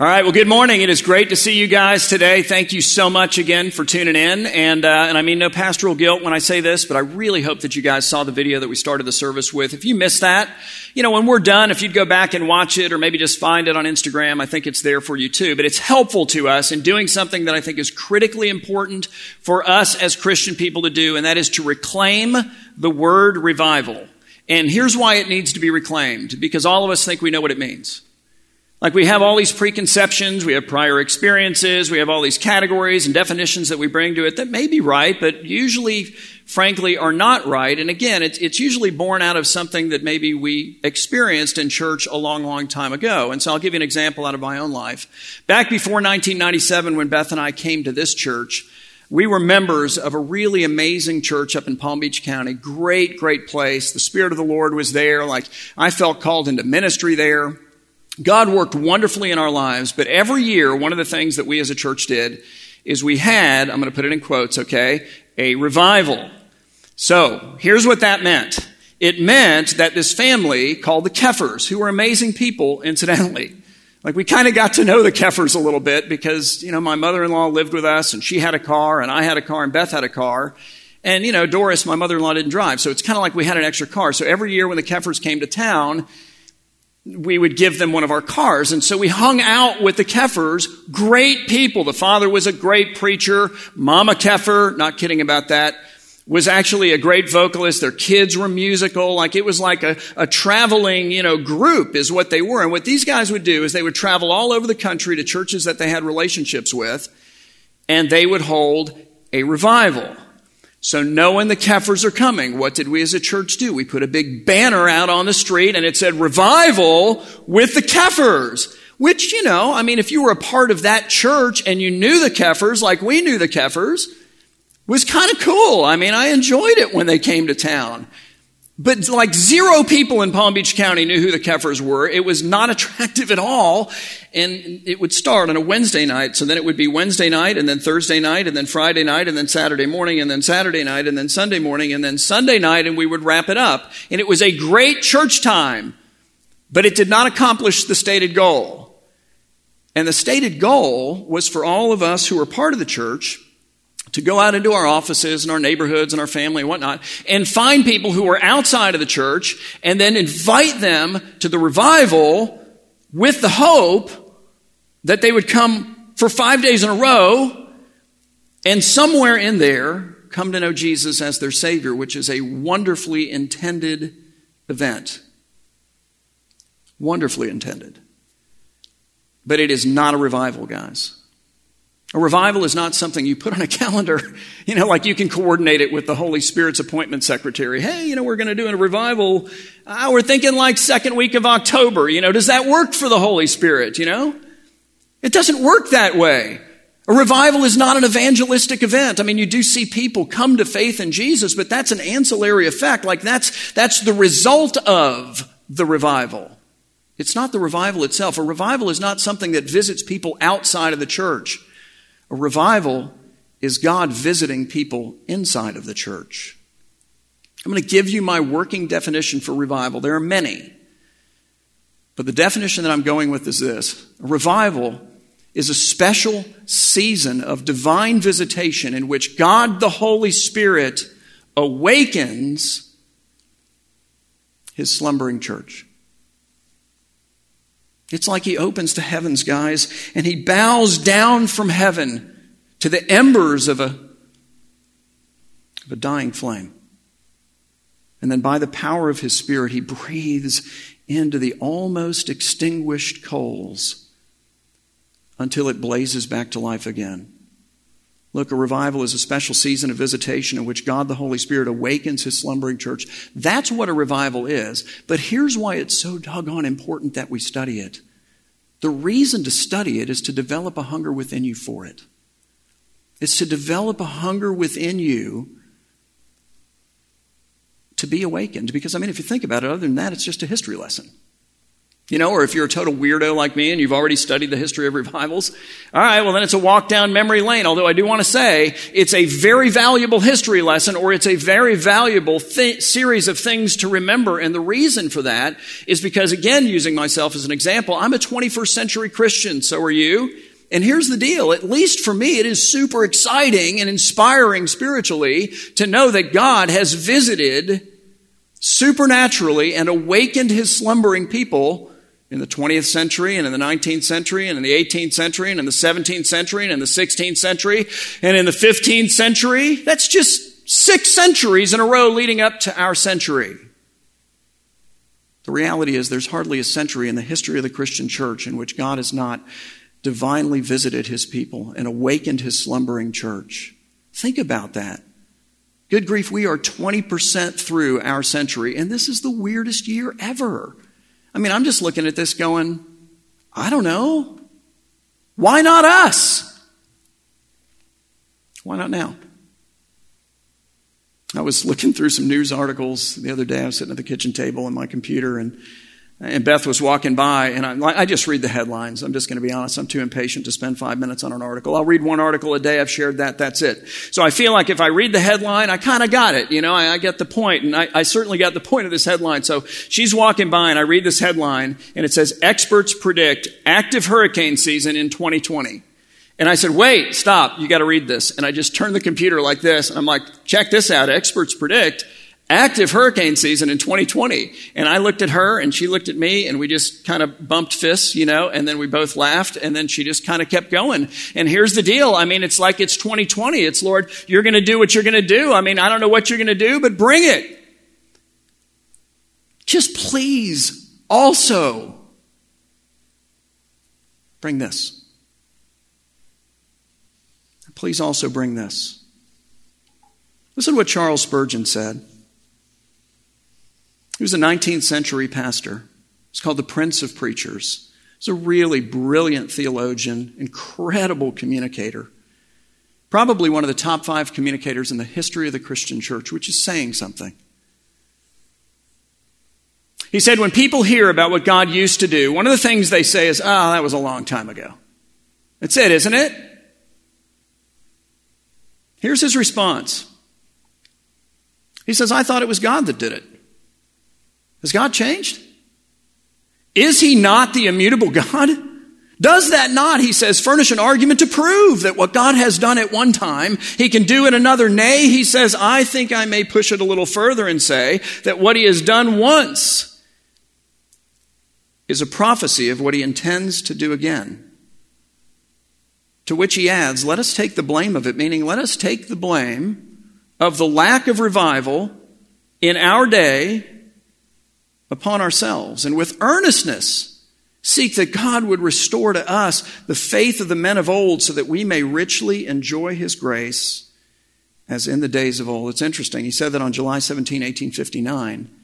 All right. Well, good morning. It is great to see you guys today. Thank you so much again for tuning in. And, uh, and I mean no pastoral guilt when I say this, but I really hope that you guys saw the video that we started the service with. If you missed that, you know, when we're done, if you'd go back and watch it or maybe just find it on Instagram, I think it's there for you too. But it's helpful to us in doing something that I think is critically important for us as Christian people to do, and that is to reclaim the word revival. And here's why it needs to be reclaimed, because all of us think we know what it means. Like we have all these preconceptions, we have prior experiences, we have all these categories and definitions that we bring to it that may be right, but usually, frankly, are not right. And again, it's, it's usually born out of something that maybe we experienced in church a long, long time ago. And so I'll give you an example out of my own life. Back before 1997, when Beth and I came to this church, we were members of a really amazing church up in Palm Beach County. Great, great place. The Spirit of the Lord was there. Like, I felt called into ministry there. God worked wonderfully in our lives, but every year, one of the things that we as a church did is we had, I'm going to put it in quotes, okay, a revival. So, here's what that meant. It meant that this family called the Keffers, who were amazing people, incidentally. Like, we kind of got to know the Keffers a little bit because, you know, my mother-in-law lived with us and she had a car and I had a car and Beth had a car. And, you know, Doris, my mother-in-law, didn't drive. So it's kind of like we had an extra car. So every year when the Keffers came to town, we would give them one of our cars. And so we hung out with the Keffers, great people. The father was a great preacher. Mama Keffer, not kidding about that, was actually a great vocalist. Their kids were musical. Like it was like a, a traveling, you know, group is what they were. And what these guys would do is they would travel all over the country to churches that they had relationships with, and they would hold a revival. So knowing the Keffers are coming, what did we as a church do? We put a big banner out on the street and it said revival with the Keffers. Which, you know, I mean, if you were a part of that church and you knew the Keffers like we knew the Keffers, was kind of cool. I mean, I enjoyed it when they came to town. But like zero people in Palm Beach County knew who the Keffers were. It was not attractive at all. And it would start on a Wednesday night. So then it would be Wednesday night and then Thursday night and then Friday night and then Saturday morning and then Saturday night and then Sunday morning and then Sunday night and we would wrap it up. And it was a great church time, but it did not accomplish the stated goal. And the stated goal was for all of us who were part of the church to go out into our offices and our neighborhoods and our family and whatnot and find people who are outside of the church and then invite them to the revival with the hope that they would come for five days in a row and somewhere in there come to know Jesus as their Savior, which is a wonderfully intended event. Wonderfully intended. But it is not a revival, guys. A revival is not something you put on a calendar, you know, like you can coordinate it with the Holy Spirit's appointment secretary. Hey, you know, we're going to do a revival. Uh, we're thinking like second week of October. You know, does that work for the Holy Spirit, you know? It doesn't work that way. A revival is not an evangelistic event. I mean, you do see people come to faith in Jesus, but that's an ancillary effect. Like that's, that's the result of the revival. It's not the revival itself. A revival is not something that visits people outside of the church. A revival is God visiting people inside of the church. I'm going to give you my working definition for revival. There are many. But the definition that I'm going with is this a revival is a special season of divine visitation in which God the Holy Spirit awakens his slumbering church. It's like he opens the heavens, guys, and he bows down from heaven to the embers of a, of a dying flame. And then by the power of his spirit, he breathes into the almost extinguished coals until it blazes back to life again. Look, a revival is a special season of visitation in which God the Holy Spirit awakens his slumbering church. That's what a revival is. But here's why it's so doggone important that we study it. The reason to study it is to develop a hunger within you for it. It's to develop a hunger within you to be awakened. Because, I mean, if you think about it, other than that, it's just a history lesson. You know, or if you're a total weirdo like me and you've already studied the history of revivals, all right, well then it's a walk down memory lane. Although I do want to say it's a very valuable history lesson or it's a very valuable th- series of things to remember. And the reason for that is because, again, using myself as an example, I'm a 21st century Christian. So are you. And here's the deal. At least for me, it is super exciting and inspiring spiritually to know that God has visited supernaturally and awakened his slumbering people in the 20th century and in the 19th century and in the 18th century and in the 17th century and in the 16th century and in the 15th century. That's just six centuries in a row leading up to our century. The reality is there's hardly a century in the history of the Christian church in which God has not divinely visited his people and awakened his slumbering church. Think about that. Good grief, we are 20% through our century, and this is the weirdest year ever. I mean, I'm just looking at this going, I don't know. Why not us? Why not now? I was looking through some news articles the other day. I was sitting at the kitchen table on my computer, and and Beth was walking by, and I, I, just read the headlines. I'm just going to be honest. I'm too impatient to spend five minutes on an article. I'll read one article a day. I've shared that. That's it. So I feel like if I read the headline, I kind of got it. You know, I, I get the point, and I, I certainly got the point of this headline. So she's walking by, and I read this headline, and it says, Experts predict active hurricane season in 2020. And I said, wait, stop. You got to read this. And I just turned the computer like this, and I'm like, check this out. Experts predict active hurricane season in 2020. And I looked at her and she looked at me and we just kind of bumped fists, you know, and then we both laughed and then she just kind of kept going. And here's the deal. I mean, it's like it's 2020. It's Lord, you're going to do what you're going to do. I mean, I don't know what you're going to do, but bring it. Just please also bring this. Please also bring this. Listen to what Charles Spurgeon said. He was a 19th century pastor. He's called the Prince of Preachers. He's a really brilliant theologian, incredible communicator. Probably one of the top five communicators in the history of the Christian church, which is saying something. He said, when people hear about what God used to do, one of the things they say is, oh, that was a long time ago. That's it, isn't it? Here's his response. He says, I thought it was God that did it. Has God changed? Is he not the immutable God? Does that not, he says, furnish an argument to prove that what God has done at one time, he can do at another? Nay, he says, I think I may push it a little further and say that what he has done once is a prophecy of what he intends to do again. To which he adds, let us take the blame of it, meaning let us take the blame of the lack of revival in our day upon ourselves and with earnestness seek that God would restore to us the faith of the men of old so that we may richly enjoy his grace as in the days of old. It's interesting. He said that on July 17, 1859.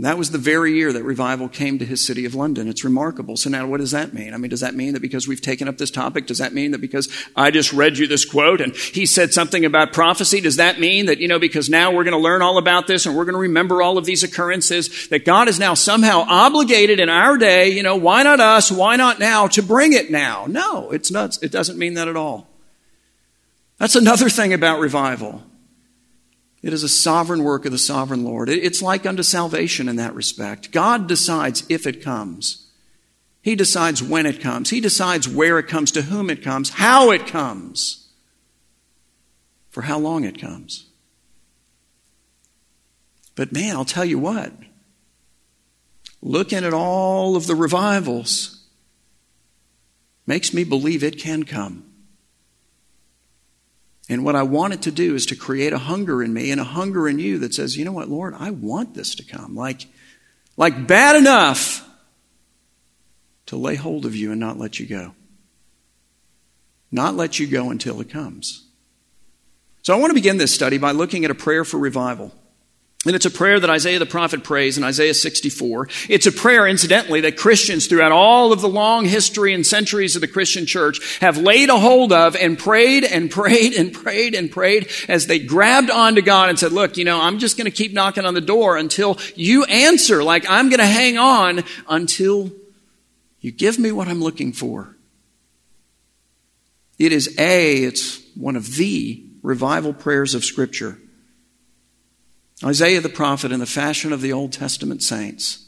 And that was the very year that revival came to his city of London. It's remarkable. So now what does that mean? I mean, does that mean that because we've taken up this topic, does that mean that because I just read you this quote and he said something about prophecy, does that mean that, you know, because now we're going to learn all about this and we're going to remember all of these occurrences, that God is now somehow obligated in our day, you know, why not us, why not now, to bring it now? No, it's not, it doesn't mean that at all. That's another thing about revival. It is a sovereign work of the sovereign Lord. It's like unto salvation in that respect. God decides if it comes. He decides when it comes. He decides where it comes, to whom it comes, how it comes, for how long it comes. But man, I'll tell you what. Looking at all of the revivals makes me believe it can come. And what I want it to do is to create a hunger in me and a hunger in you that says, you know what, Lord, I want this to come. Like, like bad enough to lay hold of you and not let you go. Not let you go until it comes. So I want to begin this study by looking at a prayer for revival. And it's a prayer that Isaiah the prophet prays in Isaiah 64. It's a prayer, incidentally, that Christians throughout all of the long history and centuries of the Christian church have laid a hold of and prayed and prayed and prayed and prayed as they grabbed onto God and said, look, you know, I'm just going to keep knocking on the door until you answer. Like I'm going to hang on until you give me what I'm looking for. It is a, it's one of the revival prayers of Scripture. Isaiah the prophet, in the fashion of the Old Testament saints,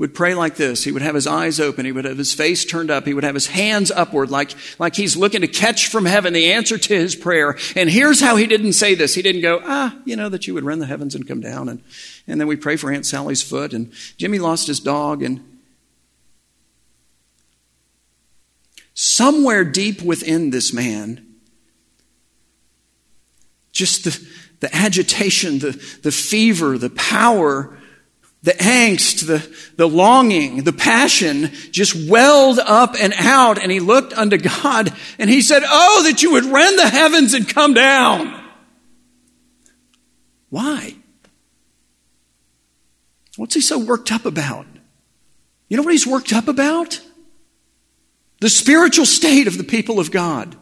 would pray like this. He would have his eyes open. He would have his face turned up. He would have his hands upward like, like he's looking to catch from heaven the answer to his prayer. And here's how he didn't say this. He didn't go, ah, you know, that you would rend the heavens and come down. And, and then we pray for Aunt Sally's foot and Jimmy lost his dog and somewhere deep within this man, just the, the agitation, the, the fever, the power, the angst, the, the longing, the passion just welled up and out. And he looked unto God and he said, Oh, that you would rend the heavens and come down. Why? What's he so worked up about? You know what he's worked up about? The spiritual state of the people of God.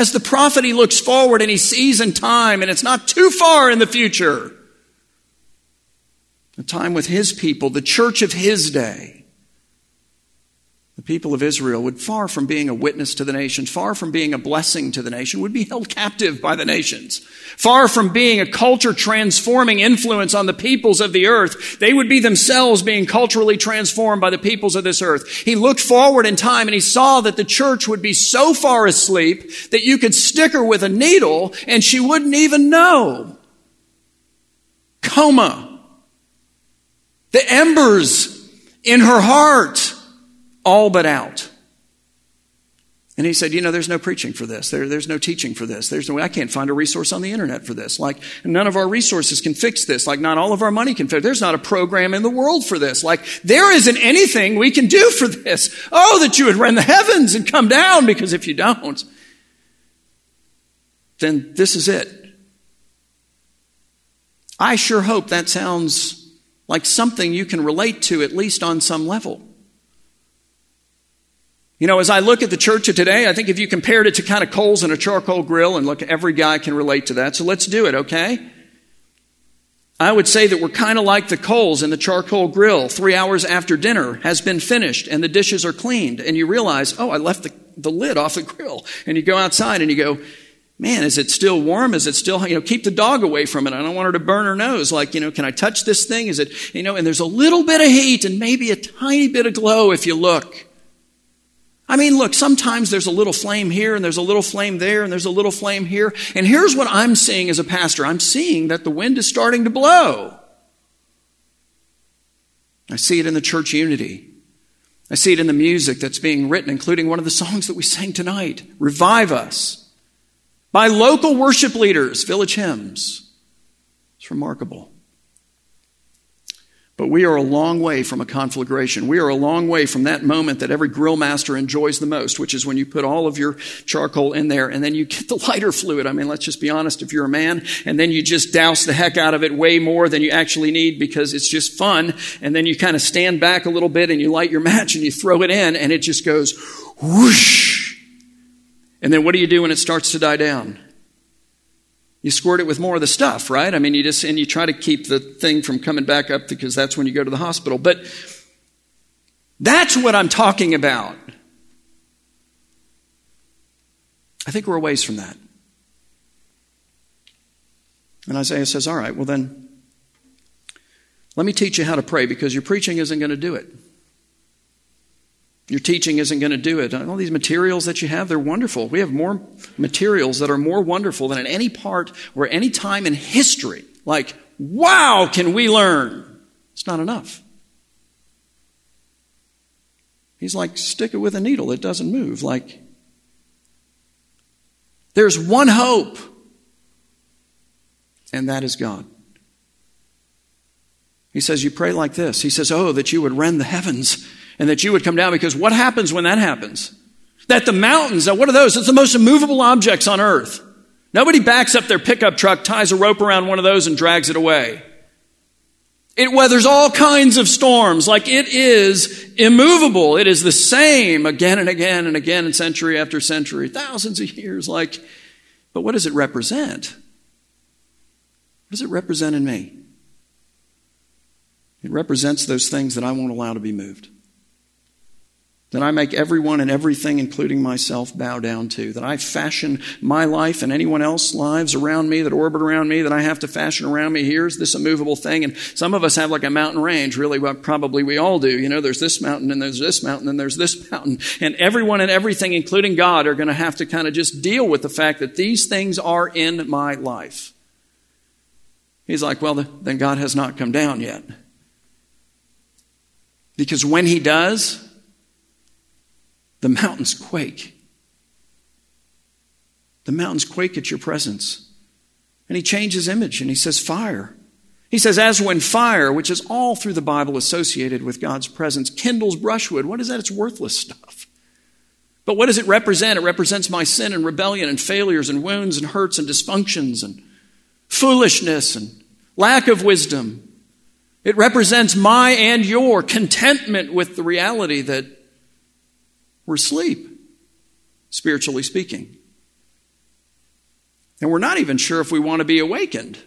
As the prophet, he looks forward and he sees in time, and it's not too far in the future. The time with his people, the church of his day. The people of Israel would, far from being a witness to the nations, far from being a blessing to the nation, would be held captive by the nations. Far from being a culture transforming influence on the peoples of the earth, they would be themselves being culturally transformed by the peoples of this earth. He looked forward in time and he saw that the church would be so far asleep that you could stick her with a needle and she wouldn't even know. Coma. The embers in her heart all but out. And he said, You know, there's no preaching for this. There, there's no teaching for this. There's no, I can't find a resource on the internet for this. Like, none of our resources can fix this. Like, not all of our money can fix There's not a program in the world for this. Like, there isn't anything we can do for this. Oh, that you would rend the heavens and come down, because if you don't, then this is it. I sure hope that sounds like something you can relate to, at least on some level. You know, as I look at the church of today, I think if you compared it to kind of coals in a charcoal grill, and look, every guy can relate to that. So let's do it, okay? I would say that we're kind of like the coals in the charcoal grill. Three hours after dinner has been finished and the dishes are cleaned, and you realize, oh, I left the, the lid off the grill. And you go outside and you go, man, is it still warm? Is it still, you know, keep the dog away from it. I don't want her to burn her nose. Like, you know, can I touch this thing? Is it, you know, and there's a little bit of heat and maybe a tiny bit of glow if you look. I mean, look, sometimes there's a little flame here and there's a little flame there and there's a little flame here. And here's what I'm seeing as a pastor I'm seeing that the wind is starting to blow. I see it in the church unity. I see it in the music that's being written, including one of the songs that we sang tonight Revive Us by local worship leaders, village hymns. It's remarkable. But we are a long way from a conflagration. We are a long way from that moment that every grill master enjoys the most, which is when you put all of your charcoal in there and then you get the lighter fluid. I mean, let's just be honest, if you're a man, and then you just douse the heck out of it way more than you actually need because it's just fun. And then you kind of stand back a little bit and you light your match and you throw it in and it just goes whoosh. And then what do you do when it starts to die down? You squirt it with more of the stuff, right? I mean, you just, and you try to keep the thing from coming back up because that's when you go to the hospital. But that's what I'm talking about. I think we're a ways from that. And Isaiah says, All right, well then, let me teach you how to pray because your preaching isn't going to do it. Your teaching isn't going to do it. All these materials that you have, they're wonderful. We have more materials that are more wonderful than at any part or any time in history. Like, wow, can we learn? It's not enough. He's like, stick it with a needle, it doesn't move. Like, there's one hope, and that is God. He says, You pray like this. He says, Oh, that you would rend the heavens and that you would come down because what happens when that happens? That the mountains, now what are those? It's the most immovable objects on earth. Nobody backs up their pickup truck, ties a rope around one of those, and drags it away. It weathers all kinds of storms. Like it is immovable. It is the same again and again and again and century after century, thousands of years. Like, but what does it represent? What does it represent in me? It represents those things that I won't allow to be moved that I make everyone and everything, including myself, bow down to, that I fashion my life and anyone else's lives around me that orbit around me, that I have to fashion around me. Here's this immovable thing. And some of us have like a mountain range, really, well, probably we all do. You know, there's this mountain and there's this mountain and there's this mountain. And everyone and everything, including God, are going to have to kind of just deal with the fact that these things are in my life. He's like, well, then God has not come down yet. Because when he does, the mountains quake. The mountains quake at your presence. And he changes image and he says, fire. He says, as when fire, which is all through the Bible associated with God's presence, kindles brushwood. What is that? It's worthless stuff. But what does it represent? It represents my sin and rebellion and failures and wounds and hurts and dysfunctions and foolishness and lack of wisdom. It represents my and your contentment with the reality that we're asleep, spiritually speaking. And we're not even sure if we want to be awakened.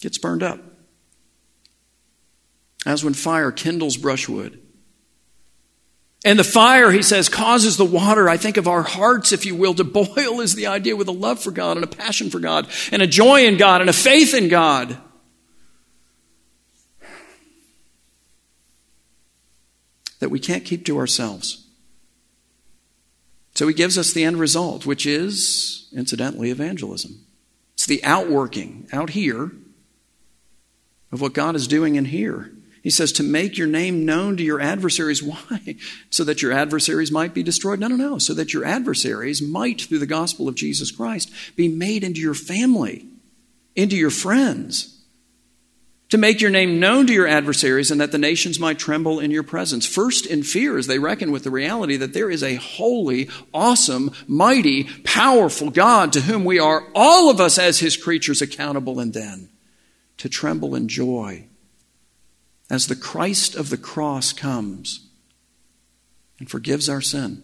Gets burned up. As when fire kindles brushwood. And the fire, he says, causes the water, I think of our hearts, if you will, to boil is the idea with a love for God and a passion for God and a joy in God and a faith in God. That we can't keep to ourselves. So he gives us the end result, which is, incidentally, evangelism. It's the outworking out here of what God is doing in here. He says to make your name known to your adversaries. Why? So that your adversaries might be destroyed? No, no, no. So that your adversaries might, through the gospel of Jesus Christ, be made into your family, into your friends to make your name known to your adversaries and that the nations might tremble in your presence. First, in fear, as they reckon with the reality that there is a holy, awesome, mighty, powerful God to whom we are, all of us as his creatures, accountable, and then to tremble in joy as the Christ of the cross comes and forgives our sin,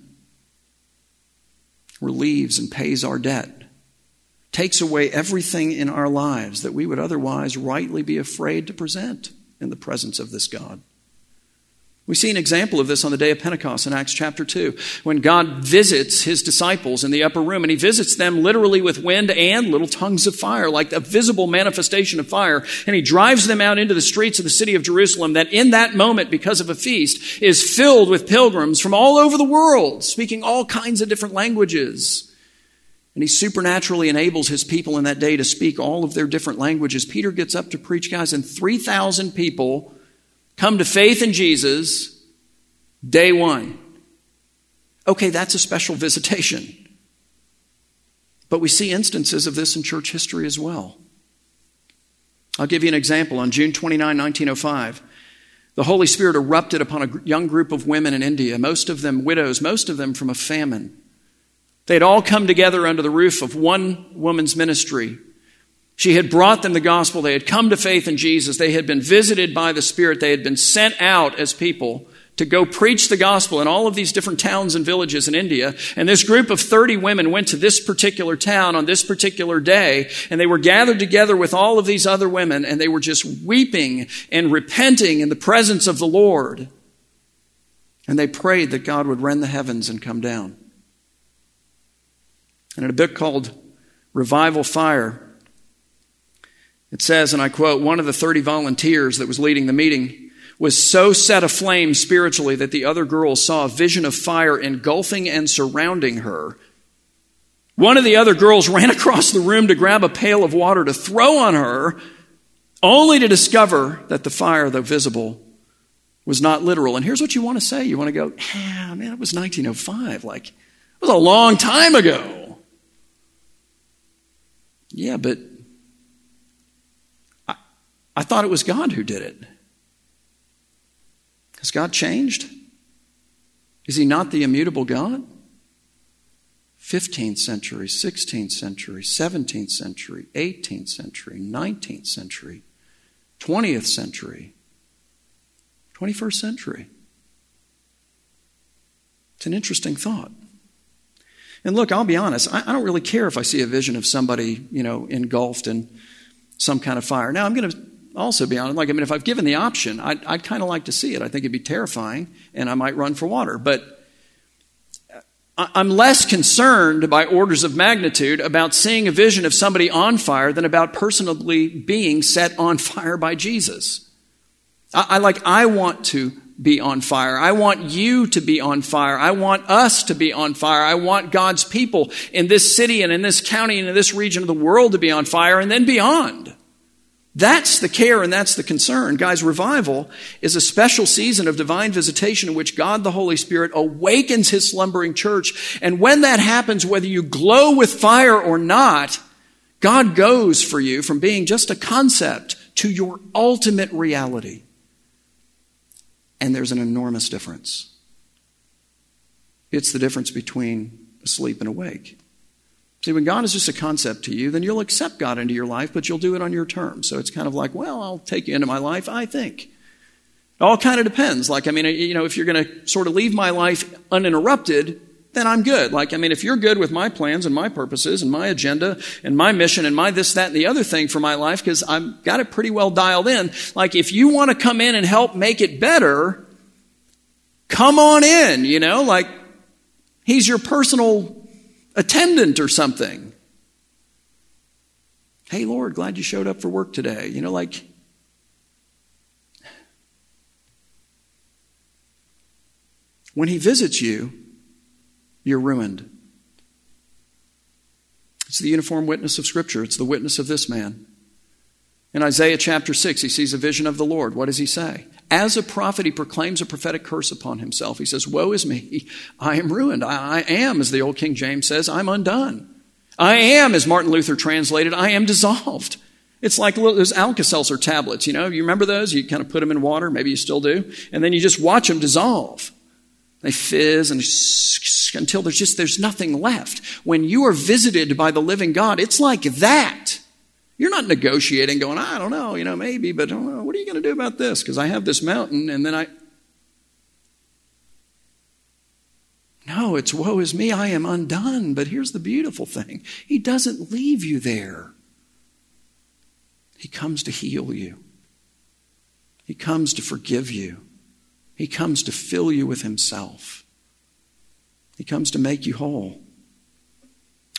relieves and pays our debt takes away everything in our lives that we would otherwise rightly be afraid to present in the presence of this God. We see an example of this on the day of Pentecost in Acts chapter 2, when God visits his disciples in the upper room, and he visits them literally with wind and little tongues of fire, like a visible manifestation of fire, and he drives them out into the streets of the city of Jerusalem, that in that moment, because of a feast, is filled with pilgrims from all over the world, speaking all kinds of different languages. And he supernaturally enables his people in that day to speak all of their different languages. Peter gets up to preach, guys, and 3,000 people come to faith in Jesus day one. Okay, that's a special visitation. But we see instances of this in church history as well. I'll give you an example. On June 29, 1905, the Holy Spirit erupted upon a young group of women in India, most of them widows, most of them from a famine. They had all come together under the roof of one woman's ministry. She had brought them the gospel. They had come to faith in Jesus. They had been visited by the Spirit. They had been sent out as people to go preach the gospel in all of these different towns and villages in India. And this group of 30 women went to this particular town on this particular day, and they were gathered together with all of these other women, and they were just weeping and repenting in the presence of the Lord. And they prayed that God would rend the heavens and come down. And in a book called Revival Fire, it says, and I quote, one of the 30 volunteers that was leading the meeting was so set aflame spiritually that the other girls saw a vision of fire engulfing and surrounding her. One of the other girls ran across the room to grab a pail of water to throw on her, only to discover that the fire, though visible, was not literal. And here's what you want to say. You want to go, ah, man, it was 1905. Like, it was a long time ago. Yeah, but I, I thought it was God who did it. Has God changed? Is he not the immutable God? 15th century, 16th century, 17th century, 18th century, 19th century, 20th century, 21st century. It's an interesting thought. And look, I'll be honest, I, I, don't really care if I see a vision of somebody, you know, engulfed in some kind of fire. Now, I'm going to also be honest, like, I mean, if I've given the option, I'd, I'd kind of like to see it. I think it'd be terrifying, and I might run for water. But uh, I'm less concerned by orders of magnitude about seeing a vision of somebody on fire than about personally being set on fire by Jesus. I, I, like, I want to be on fire. I want you to be on fire. I want us to be on fire. I want God's people in this city and in this county and in this region of the world to be on fire and then beyond. That's the care and that's the concern. Guys, revival is a special season of divine visitation in which God the Holy Spirit awakens his slumbering church. And when that happens, whether you glow with fire or not, God goes for you from being just a concept to your ultimate reality. And there's an enormous difference. It's the difference between asleep and awake. See, when God is just a concept to you, then you'll accept God into your life, but you'll do it on your terms. So it's kind of like, well, I'll take you into my life, I think. It all kind of depends. Like, I mean, you know, if you're going to sort of leave my life uninterrupted, then I'm good. Like, I mean, if you're good with my plans and my purposes and my agenda and my mission and my this, that, and the other thing for my life, because I've got it pretty well dialed in. Like, if you want to come in and help make it better, come on in, you know, like, he's your personal attendant or something. Hey, Lord, glad you showed up for work today. You know, like, when He visits you, you're ruined. It's the uniform witness of Scripture, it's the witness of this man. In Isaiah chapter 6, he sees a vision of the Lord. What does he say? As a prophet, he proclaims a prophetic curse upon himself. He says, Woe is me, I am ruined. I, am, as the old King James says, I'm undone. I am, as Martin Luther translated, I am dissolved. It's like those Alka Seltzer tablets, you know, you remember those? You kind of put them in water, maybe you still do, and then you just watch them dissolve. They fizz and until there's just there's nothing left. When you are visited by the living God, it's like that. You're not negotiating, going, I don't know, you know, maybe, but oh, what are you going to do about this? Because I have this mountain, and then I. No, it's woe is me, I am undone. But here's the beautiful thing He doesn't leave you there, He comes to heal you, He comes to forgive you, He comes to fill you with Himself, He comes to make you whole.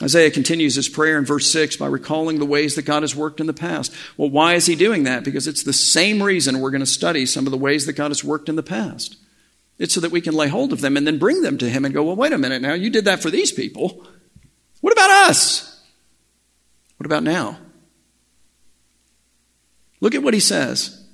Isaiah continues his prayer in verse 6 by recalling the ways that God has worked in the past. Well, why is he doing that? Because it's the same reason we're going to study some of the ways that God has worked in the past. It's so that we can lay hold of them and then bring them to him and go, well, wait a minute now, you did that for these people. What about us? What about now? Look at what he says.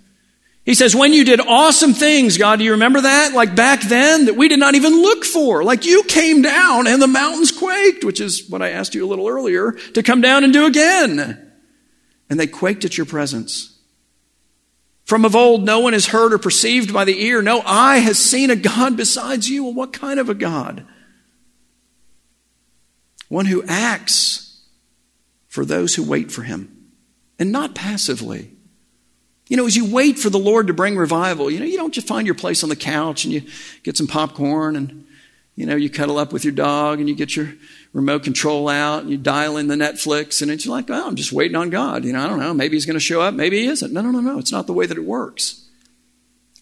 He says, when you did awesome things, God, do you remember that? Like back then that we did not even look for. Like you came down and the mountains quaked, which is what I asked you a little earlier to come down and do again. And they quaked at your presence. From of old, no one has heard or perceived by the ear. No eye has seen a God besides you. Well, what kind of a God? One who acts for those who wait for him and not passively. You know, as you wait for the Lord to bring revival, you know, you don't just find your place on the couch and you get some popcorn and, you know, you cuddle up with your dog and you get your remote control out and you dial in the Netflix and it's like, oh, I'm just waiting on God. You know, I don't know. Maybe he's going to show up. Maybe he isn't. No, no, no, no. It's not the way that it works.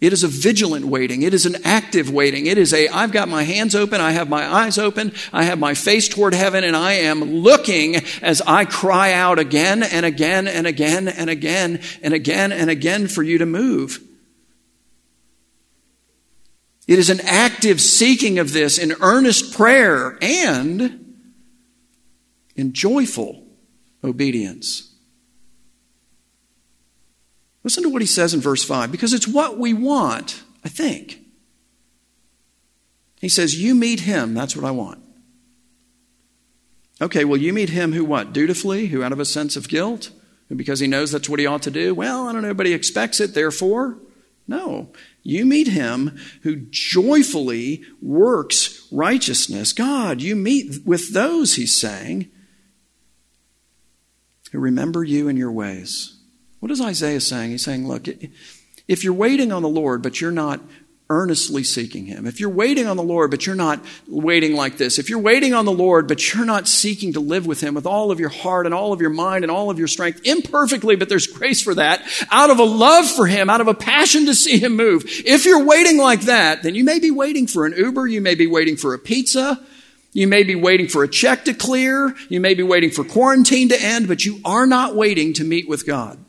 It is a vigilant waiting. It is an active waiting. It is a, I've got my hands open. I have my eyes open. I have my face toward heaven and I am looking as I cry out again and again and again and again and again and again for you to move. It is an active seeking of this in earnest prayer and in joyful obedience. Listen to what he says in verse 5, because it's what we want, I think. He says, You meet him, that's what I want. Okay, well, you meet him who what? Dutifully? Who out of a sense of guilt? Who because he knows that's what he ought to do? Well, I don't know, but he expects it, therefore, No. You meet him who joyfully works righteousness. God, you meet with those, he's saying, who remember you and your ways. What is Isaiah saying? He's saying, look, if you're waiting on the Lord, but you're not earnestly seeking Him, if you're waiting on the Lord, but you're not waiting like this, if you're waiting on the Lord, but you're not seeking to live with Him with all of your heart and all of your mind and all of your strength, imperfectly, but there's grace for that, out of a love for Him, out of a passion to see Him move, if you're waiting like that, then you may be waiting for an Uber, you may be waiting for a pizza, you may be waiting for a check to clear, you may be waiting for quarantine to end, but you are not waiting to meet with God.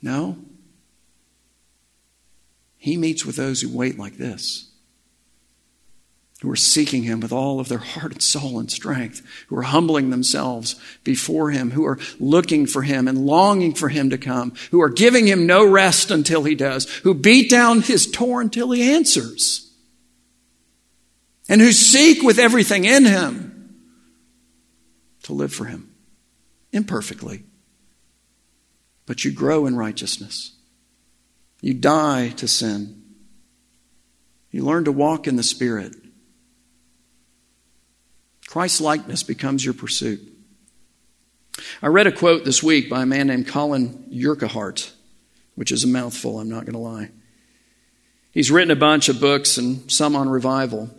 No. He meets with those who wait like this, who are seeking Him with all of their heart and soul and strength, who are humbling themselves before Him, who are looking for Him and longing for Him to come, who are giving Him no rest until He does, who beat down His door until He answers, and who seek with everything in Him to live for Him imperfectly but you grow in righteousness. You die to sin. You learn to walk in the Spirit. Christ likeness becomes your pursuit. I read a quote this week by a man named Colin Urquhart, which is a mouthful, I'm not going to lie. He's written a bunch of books and some on revival.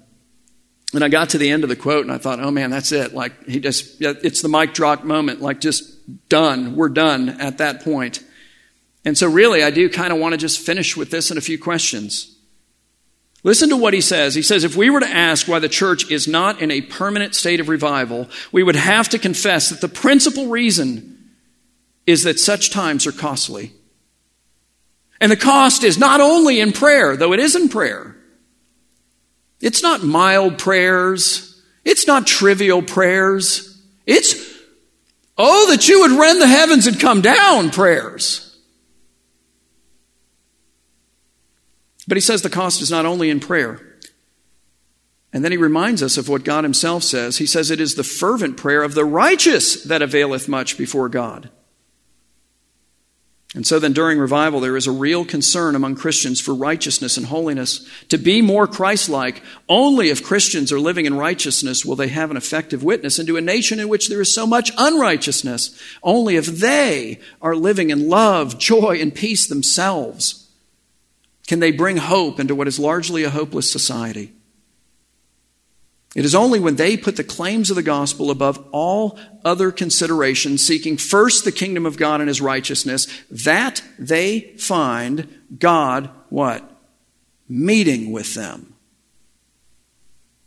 And I got to the end of the quote and I thought, oh man, that's it. Like, he just, it's the mic drop moment. Like, just done. We're done at that point. And so, really, I do kind of want to just finish with this and a few questions. Listen to what he says. He says, if we were to ask why the church is not in a permanent state of revival, we would have to confess that the principal reason is that such times are costly. And the cost is not only in prayer, though it is in prayer. It's not mild prayers. It's not trivial prayers. It's, oh, that you would rend the heavens and come down prayers. But he says the cost is not only in prayer. And then he reminds us of what God himself says. He says, It is the fervent prayer of the righteous that availeth much before God. And so then during revival, there is a real concern among Christians for righteousness and holiness. To be more Christ like, only if Christians are living in righteousness will they have an effective witness into a nation in which there is so much unrighteousness. Only if they are living in love, joy, and peace themselves can they bring hope into what is largely a hopeless society. It is only when they put the claims of the gospel above all other considerations, seeking first the kingdom of God and his righteousness, that they find God what? Meeting with them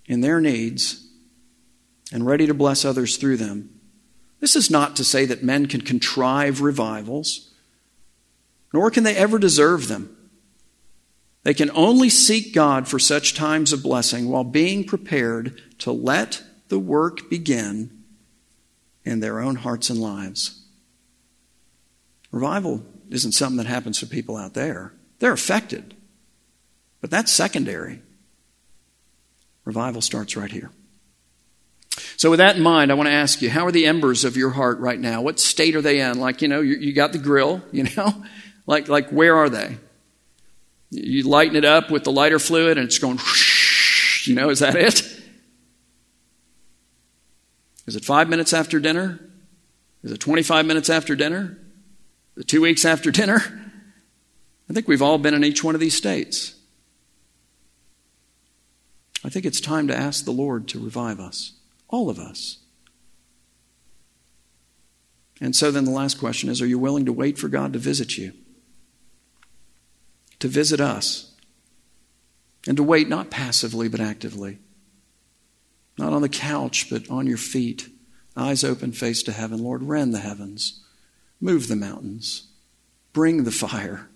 in their needs and ready to bless others through them. This is not to say that men can contrive revivals, nor can they ever deserve them. They can only seek God for such times of blessing while being prepared to let the work begin in their own hearts and lives. Revival isn't something that happens to people out there. They're affected, but that's secondary. Revival starts right here. So, with that in mind, I want to ask you how are the embers of your heart right now? What state are they in? Like, you know, you, you got the grill, you know? Like, like, where are they? You lighten it up with the lighter fluid and it's going, whoosh, you know, is that it? Is it five minutes after dinner? Is it 25 minutes after dinner? The two weeks after dinner? I think we've all been in each one of these states. I think it's time to ask the Lord to revive us, all of us. And so then the last question is Are you willing to wait for God to visit you? To visit us and to wait not passively but actively. Not on the couch, but on your feet, eyes open, face to heaven. Lord, rend the heavens, move the mountains, bring the fire.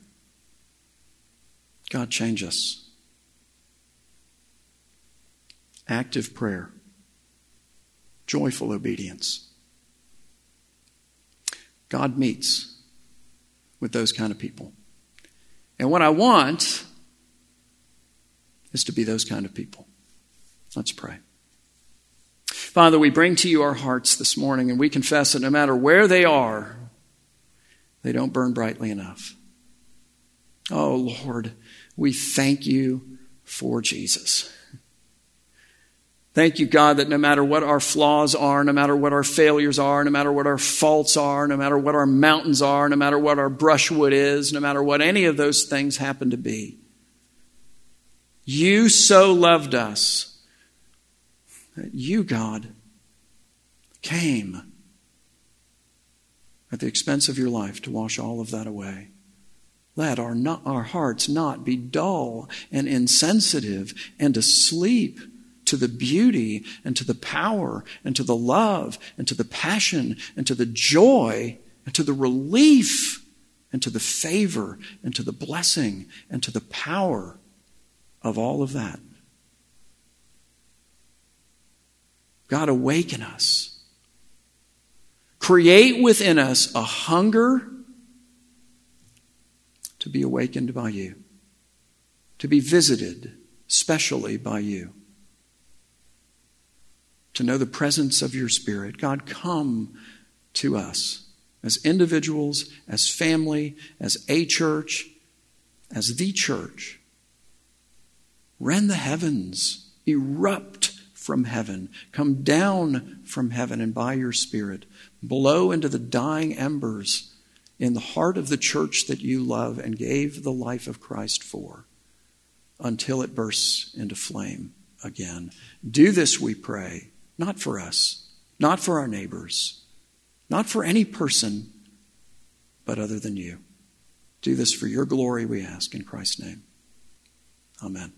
God, change us. Active prayer, joyful obedience. God meets with those kind of people. And what I want is to be those kind of people. Let's pray. Father, we bring to you our hearts this morning and we confess that no matter where they are, they don't burn brightly enough. Oh, Lord, we thank you for Jesus. Thank you, God, that no matter what our flaws are, no matter what our failures are, no matter what our faults are, no matter what our mountains are, no matter what our brushwood is, no matter what any of those things happen to be, you so loved us that you, God, came at the expense of your life to wash all of that away. Let our, not, our hearts not be dull and insensitive and asleep to the beauty and to the power and to the love and to the passion and to the joy and to the relief and to the favor and to the blessing and to the power of all of that. God, awaken us. Create within us a hunger to be awakened by you, to be visited specially by you, to know the presence of your Spirit. God, come to us as individuals, as family, as a church, as the church. Rend the heavens, erupt from heaven, come down from heaven, and by your Spirit, blow into the dying embers in the heart of the church that you love and gave the life of Christ for until it bursts into flame again. Do this, we pray, not for us, not for our neighbors, not for any person, but other than you. Do this for your glory, we ask, in Christ's name. Amen.